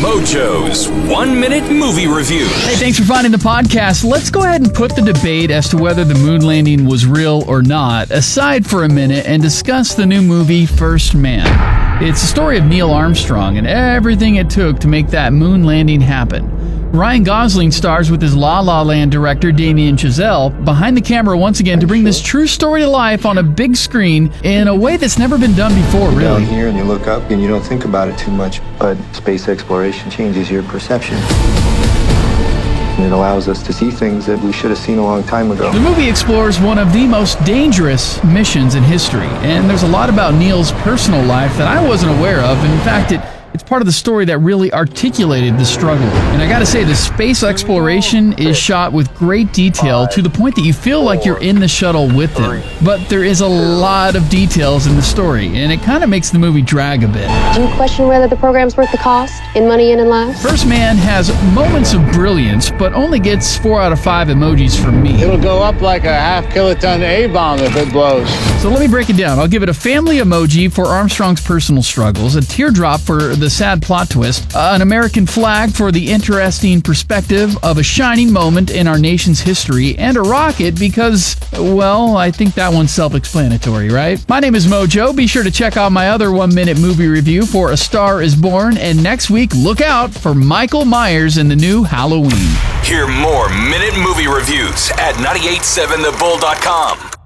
Mojo's One Minute Movie Review. Hey, thanks for finding the podcast. Let's go ahead and put the debate as to whether the moon landing was real or not aside for a minute and discuss the new movie First Man. It's the story of Neil Armstrong and everything it took to make that moon landing happen. Ryan Gosling stars with his La La Land director Damien Chazelle behind the camera once again to bring this true story to life on a big screen in a way that's never been done before, Down really. here and you look up and you don't think about it too much, but space exploration changes your perception. And it allows us to see things that we should have seen a long time ago. The movie explores one of the most dangerous missions in history, and there's a lot about Neil's personal life that I wasn't aware of. In fact, it it's part of the story that really articulated the struggle. And I gotta say, the space exploration is shot with great detail to the point that you feel like you're in the shuttle with them. But there is a lot of details in the story, and it kind of makes the movie drag a bit. Do you question whether the program's worth the cost in money and in lives? First Man has moments of brilliance, but only gets 4 out of 5 emojis from me. It'll go up like a half kiloton A bomb if it blows. So let me break it down. I'll give it a family emoji for Armstrong's personal struggles, a teardrop for the sad plot twist, an American flag for the interesting perspective of a shining moment in our nation's history, and a rocket because, well, I think that one's self explanatory, right? My name is Mojo. Be sure to check out my other one minute movie review for A Star is Born, and next week, look out for Michael Myers in the new Halloween. Hear more Minute Movie Reviews at 987thebull.com.